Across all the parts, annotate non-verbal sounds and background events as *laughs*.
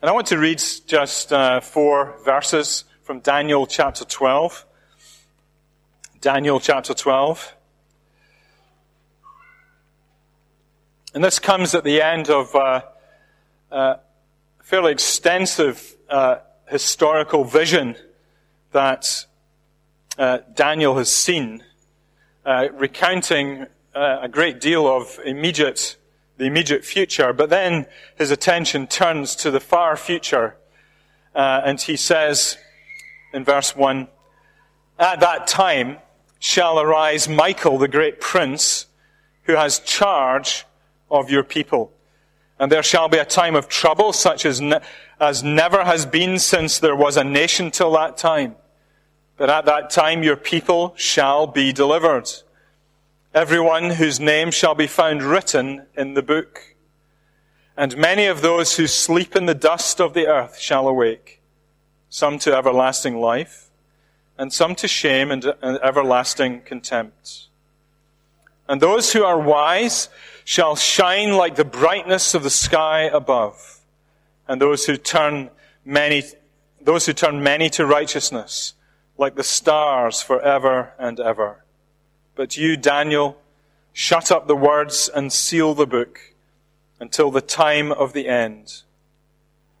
And I want to read just uh, four verses from Daniel chapter 12. Daniel chapter 12. And this comes at the end of uh, uh, a fairly extensive uh, historical vision that uh, Daniel has seen, uh, recounting a great deal of immediate, the immediate future, but then his attention turns to the far future, uh, and he says in verse 1, At that time shall arise Michael, the great prince, who has charge of your people. And there shall be a time of trouble such as, ne- as never has been since there was a nation till that time. But at that time your people shall be delivered. Everyone whose name shall be found written in the book. And many of those who sleep in the dust of the earth shall awake, some to everlasting life, and some to shame and everlasting contempt. And those who are wise shall shine like the brightness of the sky above. And those who turn many, those who turn many to righteousness, like the stars forever and ever. But you, Daniel, shut up the words and seal the book until the time of the end.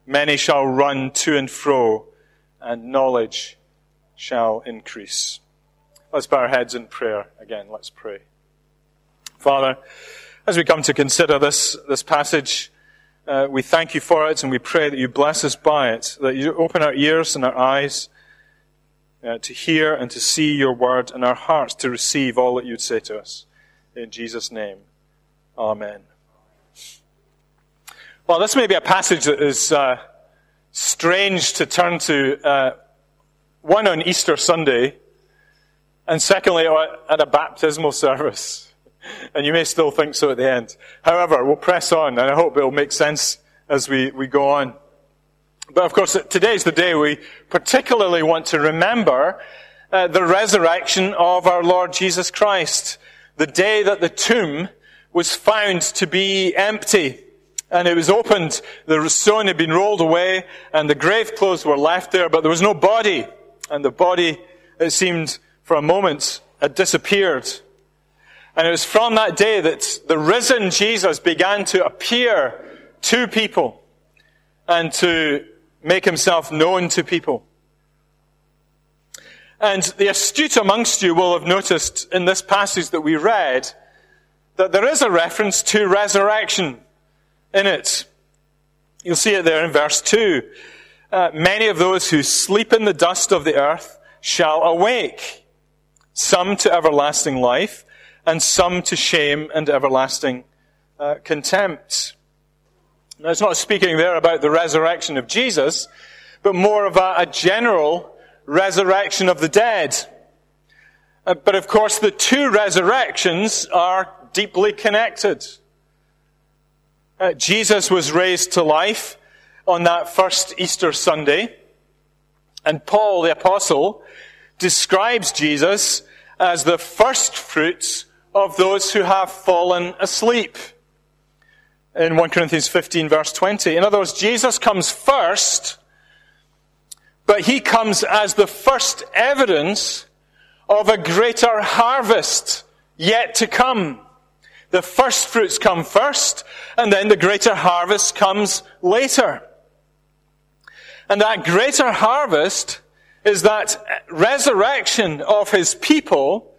Many shall run to and fro, and knowledge shall increase. Let's bow our heads in prayer again. Let's pray. Father, as we come to consider this, this passage, uh, we thank you for it and we pray that you bless us by it, that you open our ears and our eyes uh, to hear and to see your word and our hearts to receive all that you'd say to us. In Jesus' name, Amen. Well, this may be a passage that is uh, strange to turn to, uh, one on Easter Sunday, and secondly at a baptismal service *laughs* and you may still think so at the end. However, we'll press on, and I hope it'll make sense as we, we go on. But of course, today's the day we particularly want to remember uh, the resurrection of our Lord Jesus Christ. The day that the tomb was found to be empty. And it was opened, the stone had been rolled away, and the grave clothes were left there, but there was no body. And the body, it seemed, for a moment, had disappeared. And it was from that day that the risen Jesus began to appear to people and to make himself known to people. And the astute amongst you will have noticed in this passage that we read that there is a reference to resurrection in it. You'll see it there in verse 2. Uh, many of those who sleep in the dust of the earth shall awake, some to everlasting life, and some to shame and everlasting uh, contempt. Now, it's not speaking there about the resurrection of Jesus, but more of a, a general resurrection of the dead. Uh, but of course, the two resurrections are deeply connected. Uh, Jesus was raised to life on that first Easter Sunday, and Paul the Apostle describes Jesus as the first fruits of those who have fallen asleep. In 1 Corinthians 15, verse 20. In other words, Jesus comes first, but he comes as the first evidence of a greater harvest yet to come. The first fruits come first, and then the greater harvest comes later. And that greater harvest is that resurrection of his people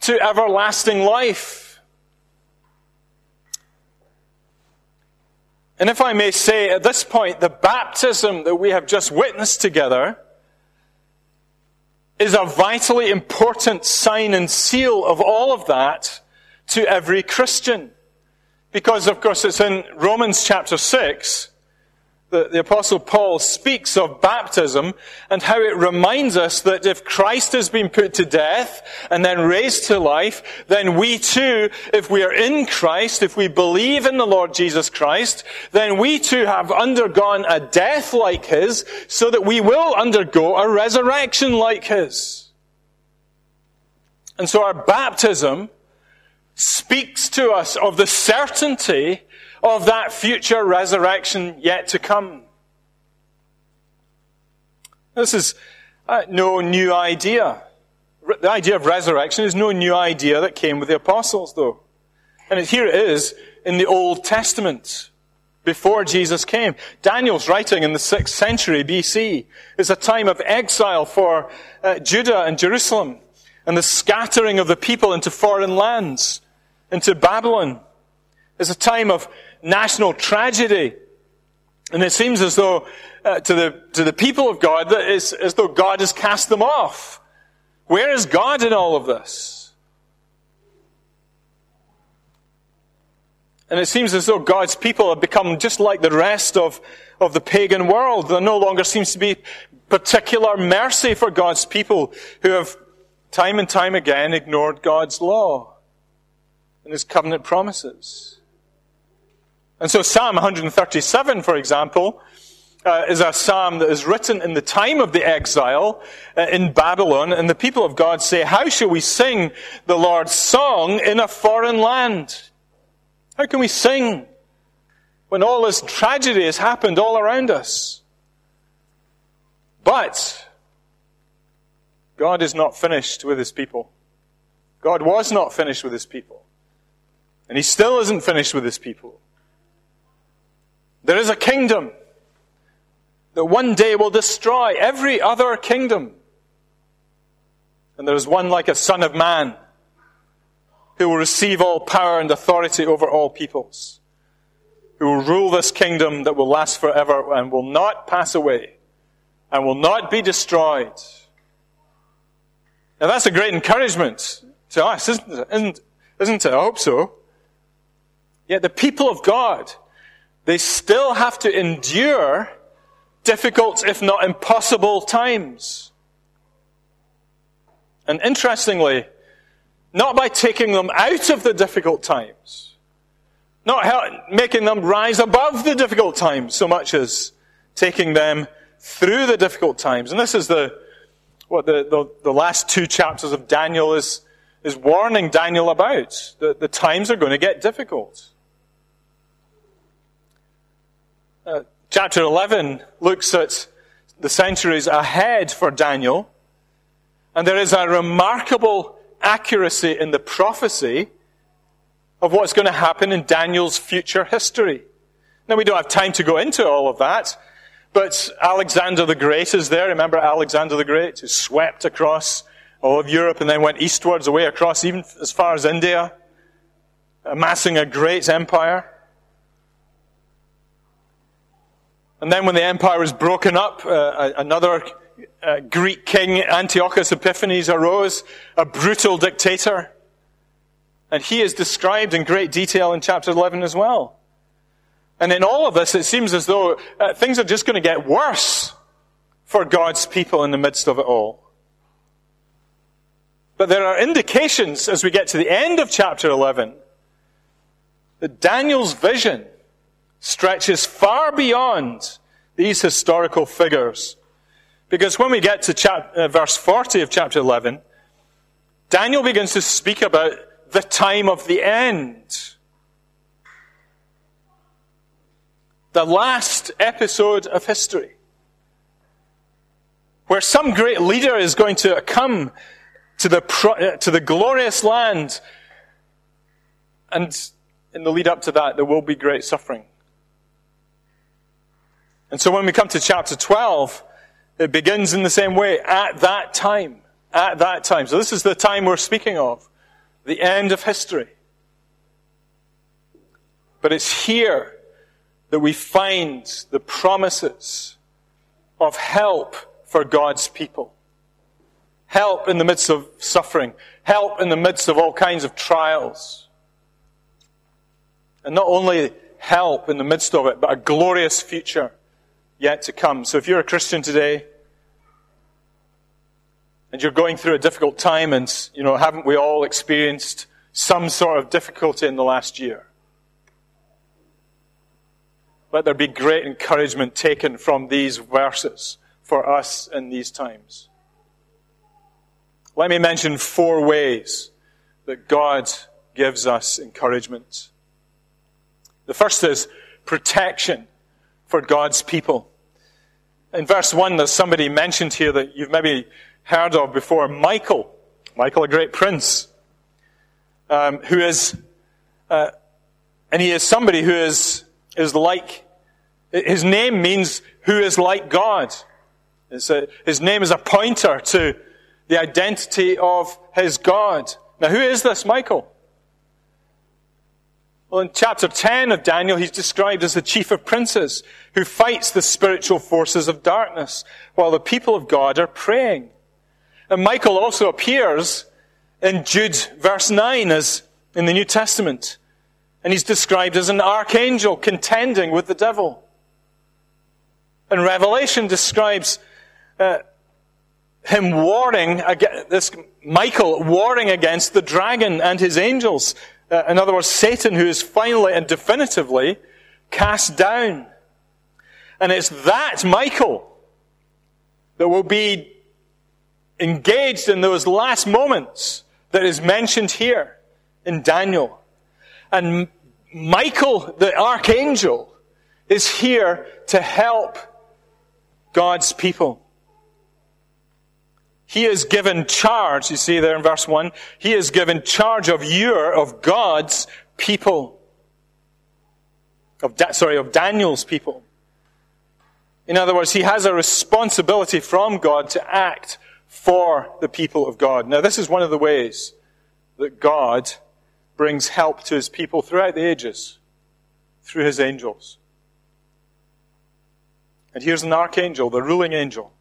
to everlasting life. And if I may say at this point, the baptism that we have just witnessed together is a vitally important sign and seal of all of that to every Christian. Because, of course, it's in Romans chapter 6 the, the Apostle Paul speaks of baptism and how it reminds us that if Christ has been put to death and then raised to life, then we too, if we are in Christ, if we believe in the Lord Jesus Christ, then we too have undergone a death like His so that we will undergo a resurrection like His. And so our baptism speaks to us of the certainty of that future resurrection yet to come. This is uh, no new idea. The idea of resurrection is no new idea that came with the apostles, though. And here it is in the Old Testament, before Jesus came. Daniel's writing in the 6th century BC. It's a time of exile for uh, Judah and Jerusalem, and the scattering of the people into foreign lands, into Babylon. It's a time of national tragedy. And it seems as though uh, to, the, to the people of God, that it's as though God has cast them off. Where is God in all of this? And it seems as though God's people have become just like the rest of, of the pagan world. There no longer seems to be particular mercy for God's people who have time and time again ignored God's law and His covenant promises. And so Psalm 137, for example, uh, is a psalm that is written in the time of the exile uh, in Babylon, and the people of God say, How shall we sing the Lord's song in a foreign land? How can we sing when all this tragedy has happened all around us? But God is not finished with his people. God was not finished with his people. And he still isn't finished with his people. There is a kingdom that one day will destroy every other kingdom. And there is one like a son of man who will receive all power and authority over all peoples, who will rule this kingdom that will last forever and will not pass away and will not be destroyed. Now that's a great encouragement to us, isn't it? Isn't, isn't it? I hope so. Yet the people of God, they still have to endure difficult, if not impossible, times. And interestingly, not by taking them out of the difficult times, not making them rise above the difficult times so much as taking them through the difficult times. And this is the, what the, the, the last two chapters of Daniel is, is warning Daniel about. that the times are going to get difficult. Uh, Chapter 11 looks at the centuries ahead for Daniel, and there is a remarkable accuracy in the prophecy of what's going to happen in Daniel's future history. Now, we don't have time to go into all of that, but Alexander the Great is there. Remember Alexander the Great, who swept across all of Europe and then went eastwards away across even as far as India, amassing a great empire. And then when the empire was broken up, uh, another uh, Greek king, Antiochus Epiphanes, arose, a brutal dictator. And he is described in great detail in chapter 11 as well. And in all of this, it seems as though uh, things are just going to get worse for God's people in the midst of it all. But there are indications as we get to the end of chapter 11 that Daniel's vision stretches far beyond these historical figures. Because when we get to chap- uh, verse 40 of chapter 11, Daniel begins to speak about the time of the end. The last episode of history. Where some great leader is going to come to the, pro- uh, to the glorious land. And in the lead up to that, there will be great suffering. And so when we come to chapter 12, it begins in the same way. At that time. At that time. So this is the time we're speaking of. The end of history. But it's here that we find the promises of help for God's people. Help in the midst of suffering. Help in the midst of all kinds of trials. And not only help in the midst of it, but a glorious future yet to come. So if you're a Christian today, and you're going through a difficult time, and, you know, haven't we all experienced some sort of difficulty in the last year? Let there be great encouragement taken from these verses for us in these times. Let me mention four ways that God gives us encouragement. The first is protection for God's people. In verse 1, there's somebody mentioned here that you've maybe heard of before Michael. Michael, a great prince, um, who is, uh, and he is somebody who is, is like, his name means who is like God. A, his name is a pointer to the identity of his God. Now, who is this Michael? Well, in chapter 10 of Daniel, he's described as the chief of princes who fights the spiritual forces of darkness while the people of God are praying. And Michael also appears in Jude verse 9 as in the New Testament. And he's described as an archangel contending with the devil. And Revelation describes uh, him warring, this Michael warring against the dragon and his angels Uh, in other words, Satan who is finally and definitively cast down. And it's that Michael that will be engaged in those last moments that is mentioned here in Daniel. And Michael, the archangel, is here to help God's people. He is given charge, you see there in verse 1, he is given charge of your, of God's people. Of, sorry, of Daniel's people. In other words, he has a responsibility from God to act for the people of God. Now, this is one of the ways that God brings help to his people throughout the ages, through his angels. And here's an archangel, the ruling angel,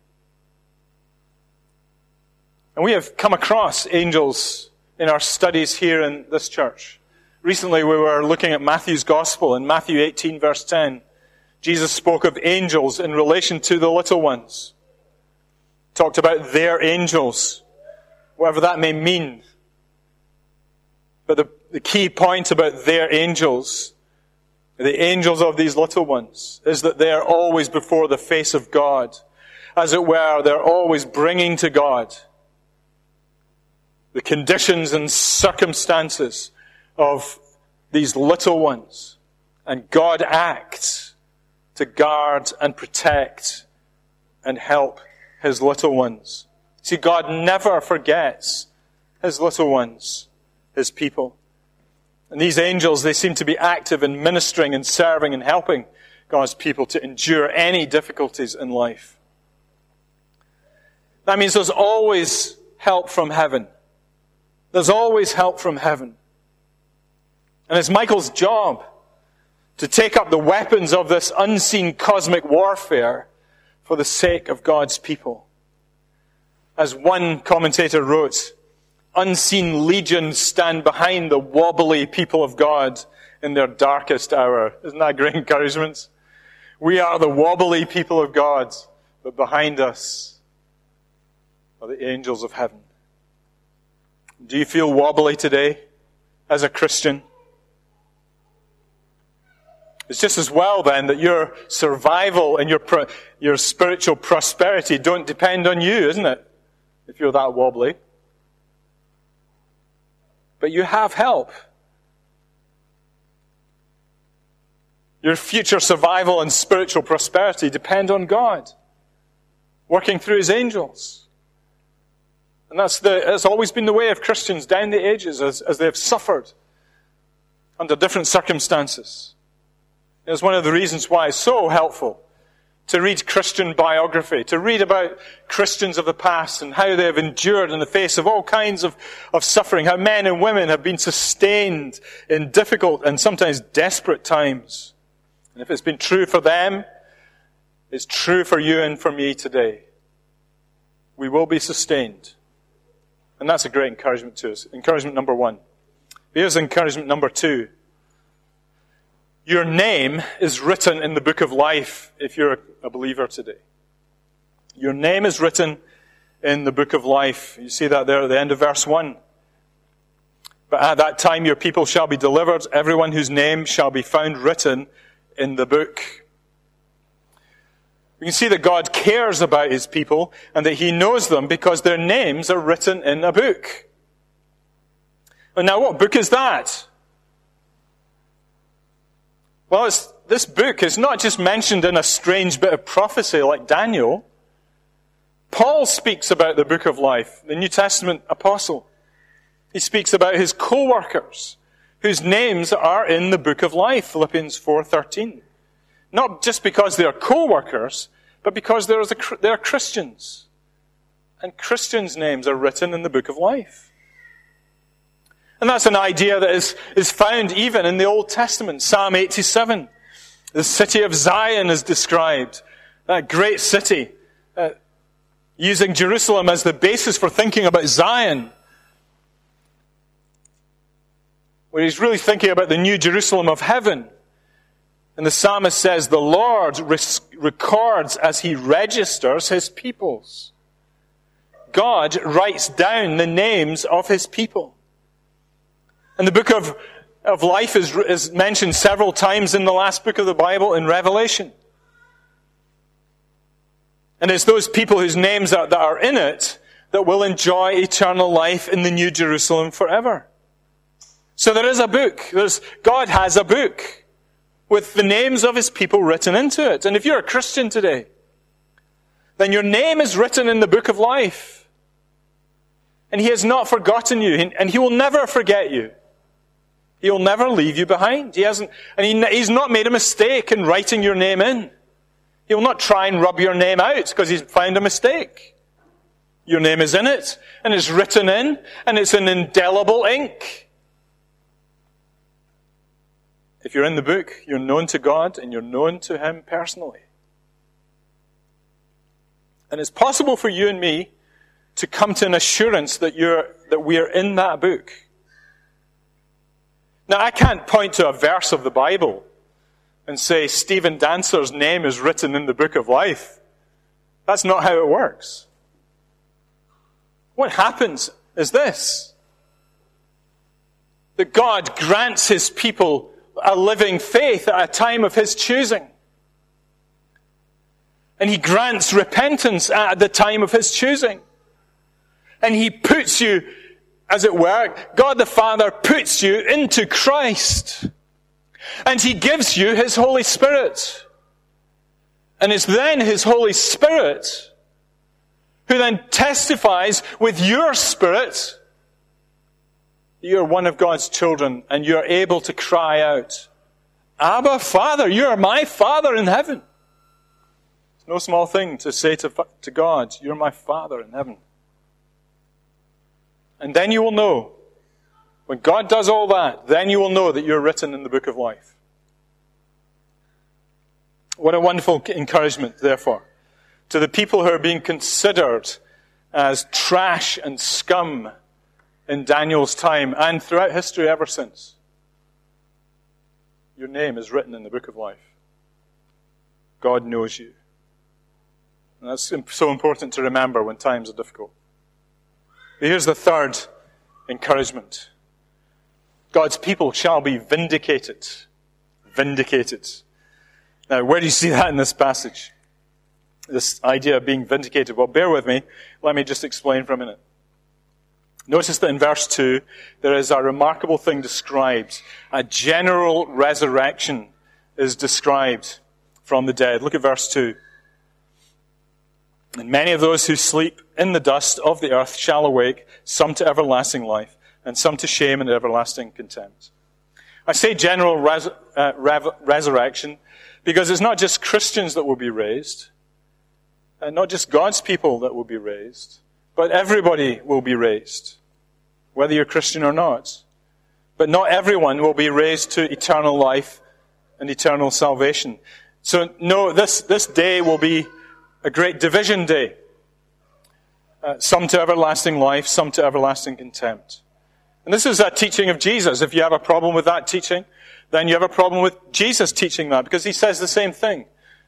and we have come across angels in our studies here in this church. Recently we were looking at Matthew's Gospel in Matthew 18 verse 10. Jesus spoke of angels in relation to the little ones. Talked about their angels, whatever that may mean. But the, the key point about their angels, the angels of these little ones, is that they are always before the face of God. As it were, they're always bringing to God the conditions and circumstances of these little ones. And God acts to guard and protect and help his little ones. See, God never forgets his little ones, his people. And these angels, they seem to be active in ministering and serving and helping God's people to endure any difficulties in life. That means there's always help from heaven. There's always help from heaven. And it's Michael's job to take up the weapons of this unseen cosmic warfare for the sake of God's people. As one commentator wrote, unseen legions stand behind the wobbly people of God in their darkest hour. Isn't that great *laughs* encouragement? We are the wobbly people of God, but behind us are the angels of heaven. Do you feel wobbly today as a Christian? It's just as well then that your survival and your, your spiritual prosperity don't depend on you, isn't it? If you're that wobbly. But you have help. Your future survival and spiritual prosperity depend on God, working through His angels. And that's, the, that's always been the way of Christians down the ages as, as they have suffered under different circumstances. It's one of the reasons why it's so helpful to read Christian biography, to read about Christians of the past and how they have endured in the face of all kinds of, of suffering, how men and women have been sustained in difficult and sometimes desperate times. And if it's been true for them, it's true for you and for me today. We will be sustained. And that's a great encouragement to us. Encouragement number one. Here's encouragement number two. Your name is written in the book of life if you're a believer today. Your name is written in the book of life. You see that there at the end of verse 1. But at that time your people shall be delivered, everyone whose name shall be found written in the book. We can see that God cares about his people and that he knows them because their names are written in a book. And now what book is that? Well, this book is not just mentioned in a strange bit of prophecy like Daniel. Paul speaks about the book of life, the New Testament apostle. He speaks about his co-workers whose names are in the book of life, Philippians 4:13. Not just because they are co-workers, but because they are Christians. And Christians' names are written in the book of life. And that's an idea that is, is found even in the Old Testament. Psalm 87. The city of Zion is described. That great city. Uh, using Jerusalem as the basis for thinking about Zion. Where he's really thinking about the new Jerusalem of heaven. And the psalmist says, The Lord records as he registers his peoples. God writes down the names of his people. And the book of, of life is, is mentioned several times in the last book of the Bible in Revelation. And it's those people whose names are, that are in it that will enjoy eternal life in the New Jerusalem forever. So there is a book. There's, God has a book with the names of his people written into it. And if you're a Christian today, then your name is written in the book of life. And he has not forgotten you, and he will never forget you. He will never leave you behind. He hasn't, and he, he's not made a mistake in writing your name in. He will not try and rub your name out because he's found a mistake. Your name is in it, and it's written in, and it's in indelible ink. If you're in the book, you're known to God and you're known to Him personally. And it's possible for you and me to come to an assurance that, you're, that we are in that book. Now, I can't point to a verse of the Bible and say Stephen Dancer's name is written in the book of life. That's not how it works. What happens is this that God grants his people a living faith at a time of his choosing. And he grants repentance at the time of his choosing. And he puts you, as it were, God the Father puts you into Christ. And he gives you his Holy Spirit. And it's then his Holy Spirit who then testifies with your spirit you're one of God's children and you're able to cry out, Abba, Father, you're my Father in heaven. It's no small thing to say to, to God, You're my Father in heaven. And then you will know, when God does all that, then you will know that you're written in the book of life. What a wonderful encouragement, therefore, to the people who are being considered as trash and scum in Daniel's time and throughout history ever since. Your name is written in the book of life. God knows you. And that's so important to remember when times are difficult. But here's the third encouragement God's people shall be vindicated. Vindicated. Now, where do you see that in this passage? This idea of being vindicated. Well, bear with me. Let me just explain for a minute. Notice that in verse 2, there is a remarkable thing described. A general resurrection is described from the dead. Look at verse 2. And many of those who sleep in the dust of the earth shall awake, some to everlasting life, and some to shame and everlasting contempt. I say general res- uh, rev- resurrection because it's not just Christians that will be raised, and not just God's people that will be raised, but everybody will be raised, whether you're Christian or not. But not everyone will be raised to eternal life and eternal salvation. So, no, this, this day will be a great division day. Uh, some to everlasting life, some to everlasting contempt. And this is a teaching of Jesus. If you have a problem with that teaching, then you have a problem with Jesus teaching that, because he says the same thing.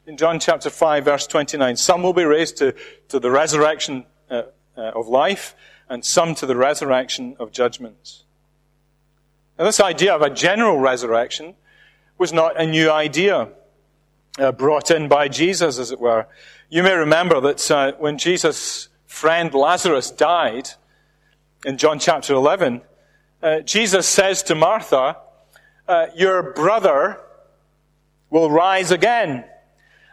In John chapter 5, verse 29, some will be raised to, to the resurrection uh, uh, of life, and some to the resurrection of judgment. Now, this idea of a general resurrection was not a new idea uh, brought in by Jesus, as it were. You may remember that uh, when Jesus' friend Lazarus died in John chapter 11, uh, Jesus says to Martha, uh, Your brother will rise again.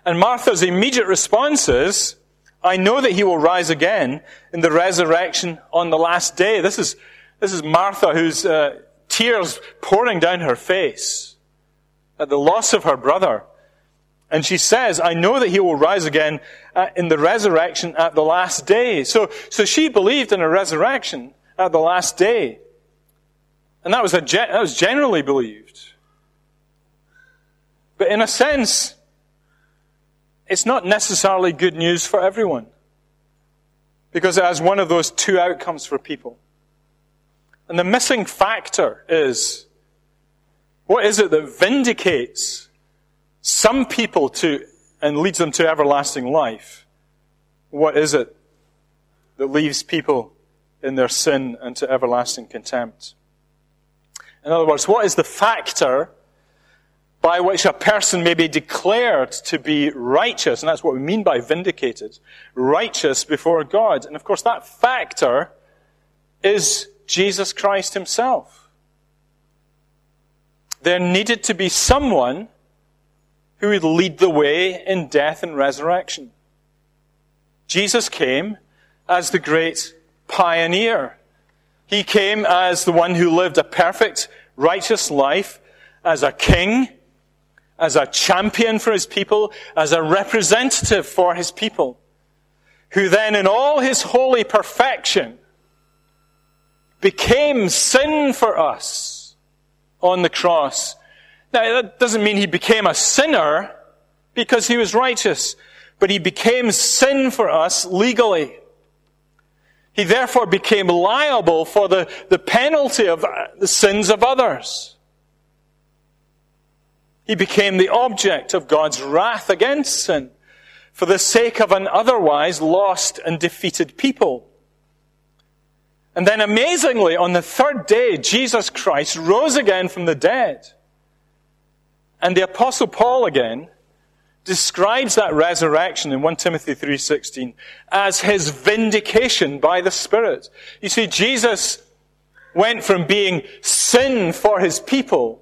And Martha's immediate response is, I know that he will rise again in the resurrection on the last day. This is, this is Martha whose uh, tears pouring down her face at the loss of her brother. And she says, I know that he will rise again uh, in the resurrection at the last day. So, so she believed in a resurrection at the last day. And that was, a, that was generally believed. But in a sense, it's not necessarily good news for everyone. Because it has one of those two outcomes for people. And the missing factor is what is it that vindicates some people to and leads them to everlasting life? What is it that leaves people in their sin and to everlasting contempt? In other words, what is the factor by which a person may be declared to be righteous? And that's what we mean by vindicated. Righteous before God. And of course, that factor is Jesus Christ himself. There needed to be someone who would lead the way in death and resurrection. Jesus came as the great pioneer. He came as the one who lived a perfect, righteous life, as a king, as a champion for his people, as a representative for his people, who then in all his holy perfection became sin for us on the cross. Now, that doesn't mean he became a sinner because he was righteous, but he became sin for us legally. He therefore became liable for the, the penalty of uh, the sins of others. He became the object of God's wrath against sin for the sake of an otherwise lost and defeated people. And then amazingly, on the third day, Jesus Christ rose again from the dead. And the apostle Paul again describes that resurrection in 1 Timothy 3:16 as his vindication by the Spirit. You see Jesus went from being sin for his people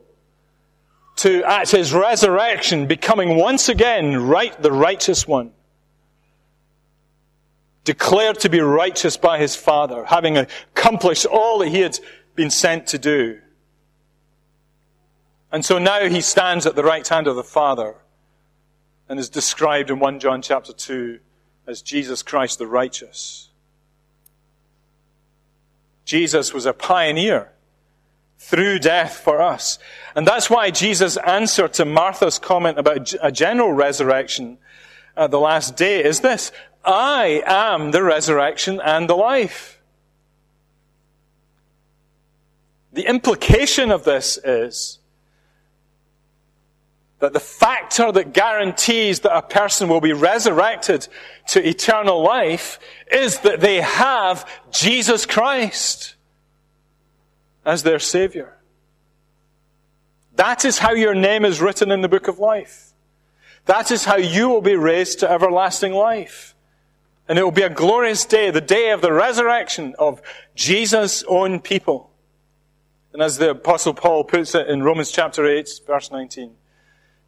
to at his resurrection becoming once again right the righteous one. Declared to be righteous by his Father, having accomplished all that he had been sent to do. And so now he stands at the right hand of the Father and is described in 1 John chapter 2 as Jesus Christ the righteous. Jesus was a pioneer through death for us. And that's why Jesus' answer to Martha's comment about a general resurrection at the last day is this I am the resurrection and the life. The implication of this is that the factor that guarantees that a person will be resurrected to eternal life is that they have Jesus Christ as their Savior. That is how your name is written in the book of life. That is how you will be raised to everlasting life. And it will be a glorious day, the day of the resurrection of Jesus' own people. And as the apostle Paul puts it in Romans chapter 8, verse 19,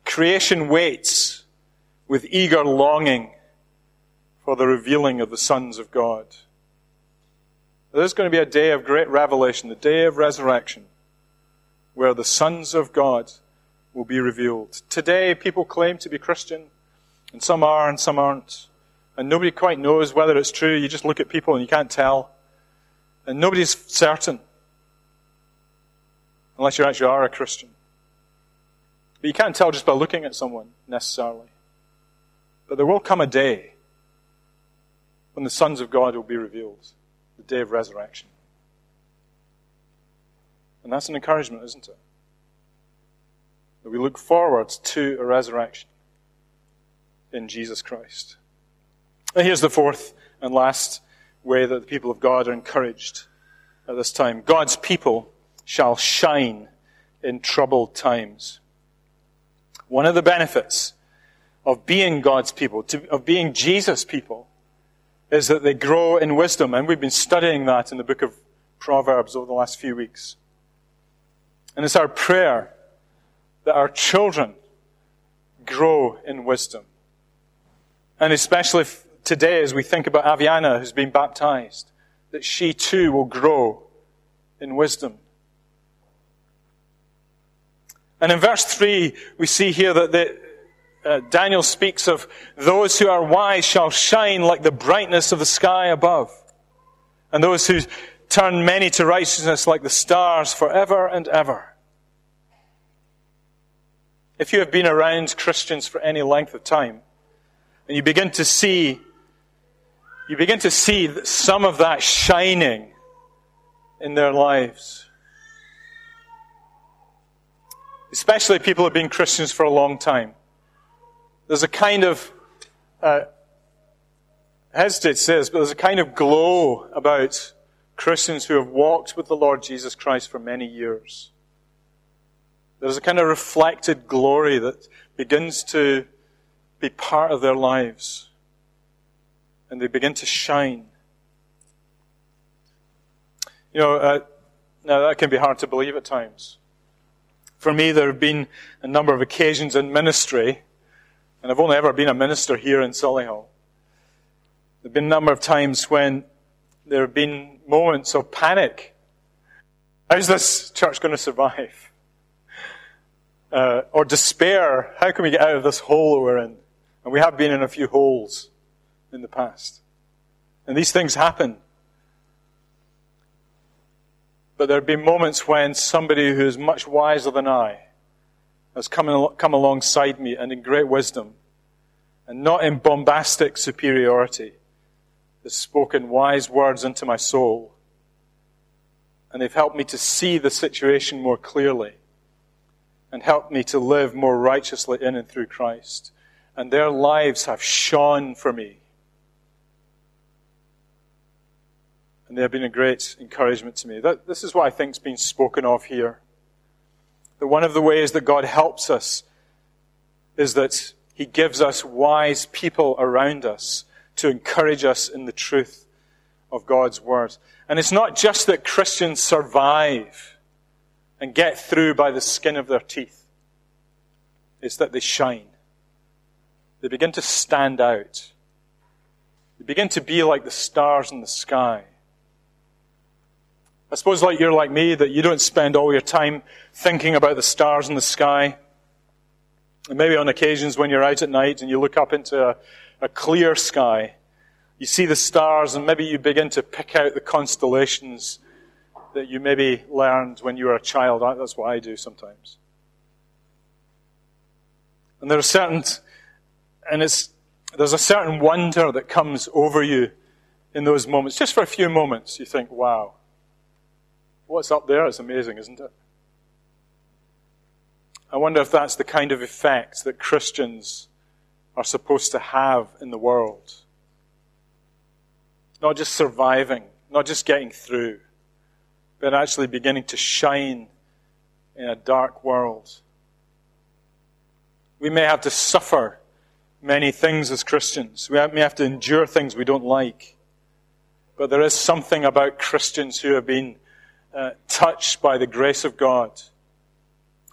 Creation waits with eager longing for the revealing of the sons of God. There's going to be a day of great revelation, the day of resurrection, where the sons of God will be revealed. Today, people claim to be Christian, and some are and some aren't. And nobody quite knows whether it's true. You just look at people and you can't tell. And nobody's certain. Unless you actually are a Christian. But you can't tell just by looking at someone necessarily. But there will come a day when the sons of God will be revealed, the day of resurrection. And that's an encouragement, isn't it? That we look forward to a resurrection in Jesus Christ. And here's the fourth and last way that the people of God are encouraged at this time God's people shall shine in troubled times. One of the benefits of being God's people, to, of being Jesus' people, is that they grow in wisdom. And we've been studying that in the book of Proverbs over the last few weeks. And it's our prayer that our children grow in wisdom. And especially today, as we think about Aviana, who's been baptized, that she too will grow in wisdom. And in verse 3, we see here that the, uh, Daniel speaks of those who are wise shall shine like the brightness of the sky above, and those who turn many to righteousness like the stars forever and ever. If you have been around Christians for any length of time, and you begin to see, you begin to see some of that shining in their lives. Especially people who have been Christians for a long time. There's a kind of, uh, hesitate says, but there's a kind of glow about Christians who have walked with the Lord Jesus Christ for many years. There's a kind of reflected glory that begins to be part of their lives. And they begin to shine. You know, uh, now that can be hard to believe at times. For me, there have been a number of occasions in ministry, and I've only ever been a minister here in Solihull. There have been a number of times when there have been moments of panic. How's this church going to survive? *laughs* Uh, or despair. How can we get out of this hole that we're in? And we have been in a few holes in the past. And these things happen. But there have been moments when somebody who is much wiser than I has come, come alongside me and in great wisdom, and not in bombastic superiority, has spoken wise words into my soul. And they've helped me to see the situation more clearly and helped me to live more righteously in and through Christ. And their lives have shone for me and they have been a great encouragement to me. That, this is what I think is being spoken of here. That one of the ways that God helps us is that He gives us wise people around us to encourage us in the truth of God's Word. And it's not just that Christians survive and get through by the skin of their teeth, it's that they shine. They begin to stand out. They begin to be like the stars in the sky. I suppose, like you're like me, that you don't spend all your time thinking about the stars in the sky. And maybe on occasions when you're out at night and you look up into a, a clear sky, you see the stars and maybe you begin to pick out the constellations that you maybe learned when you were a child. That's what I do sometimes. And there are certain, and it's, there's a certain wonder that comes over you in those moments. Just for a few moments, you think, wow, What's up there is amazing, isn't it? I wonder if that's the kind of effect that Christians are supposed to have in the world. Not just surviving, not just getting through, but actually beginning to shine in a dark world. We may have to suffer many things as Christians. We may have to endure things we don't like. But there is something about Christians who have been uh, touched by the grace of God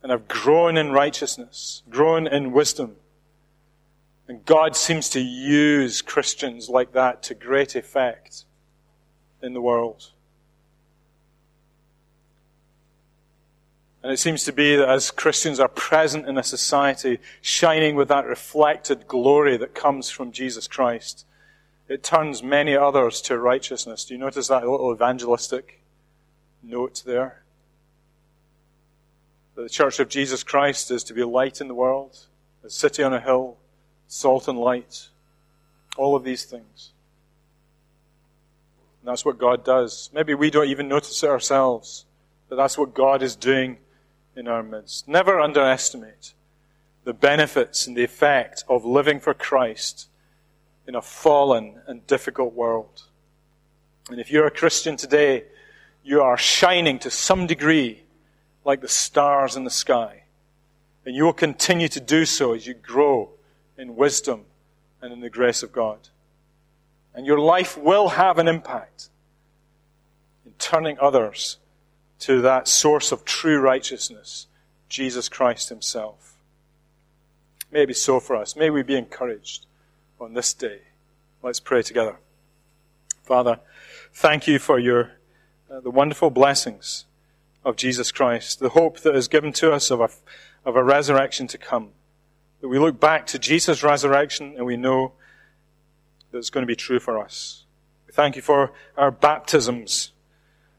and have grown in righteousness, grown in wisdom. And God seems to use Christians like that to great effect in the world. And it seems to be that as Christians are present in a society, shining with that reflected glory that comes from Jesus Christ, it turns many others to righteousness. Do you notice that little evangelistic note there. That the Church of Jesus Christ is to be a light in the world, a city on a hill, salt and light. All of these things. And that's what God does. Maybe we don't even notice it ourselves, but that's what God is doing in our midst. Never underestimate the benefits and the effect of living for Christ in a fallen and difficult world. And if you're a Christian today, you are shining to some degree like the stars in the sky. And you will continue to do so as you grow in wisdom and in the grace of God. And your life will have an impact in turning others to that source of true righteousness, Jesus Christ Himself. May it be so for us. May we be encouraged on this day. Let's pray together. Father, thank you for your uh, the wonderful blessings of Jesus Christ, the hope that is given to us of a, of a resurrection to come. That we look back to Jesus' resurrection and we know that it's going to be true for us. We thank you for our baptisms,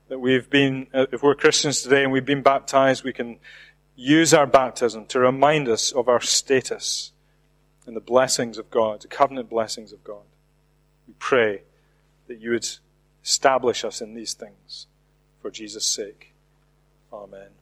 that we've been, uh, if we're Christians today and we've been baptized, we can use our baptism to remind us of our status and the blessings of God, the covenant blessings of God. We pray that you would establish us in these things for Jesus' sake. Amen.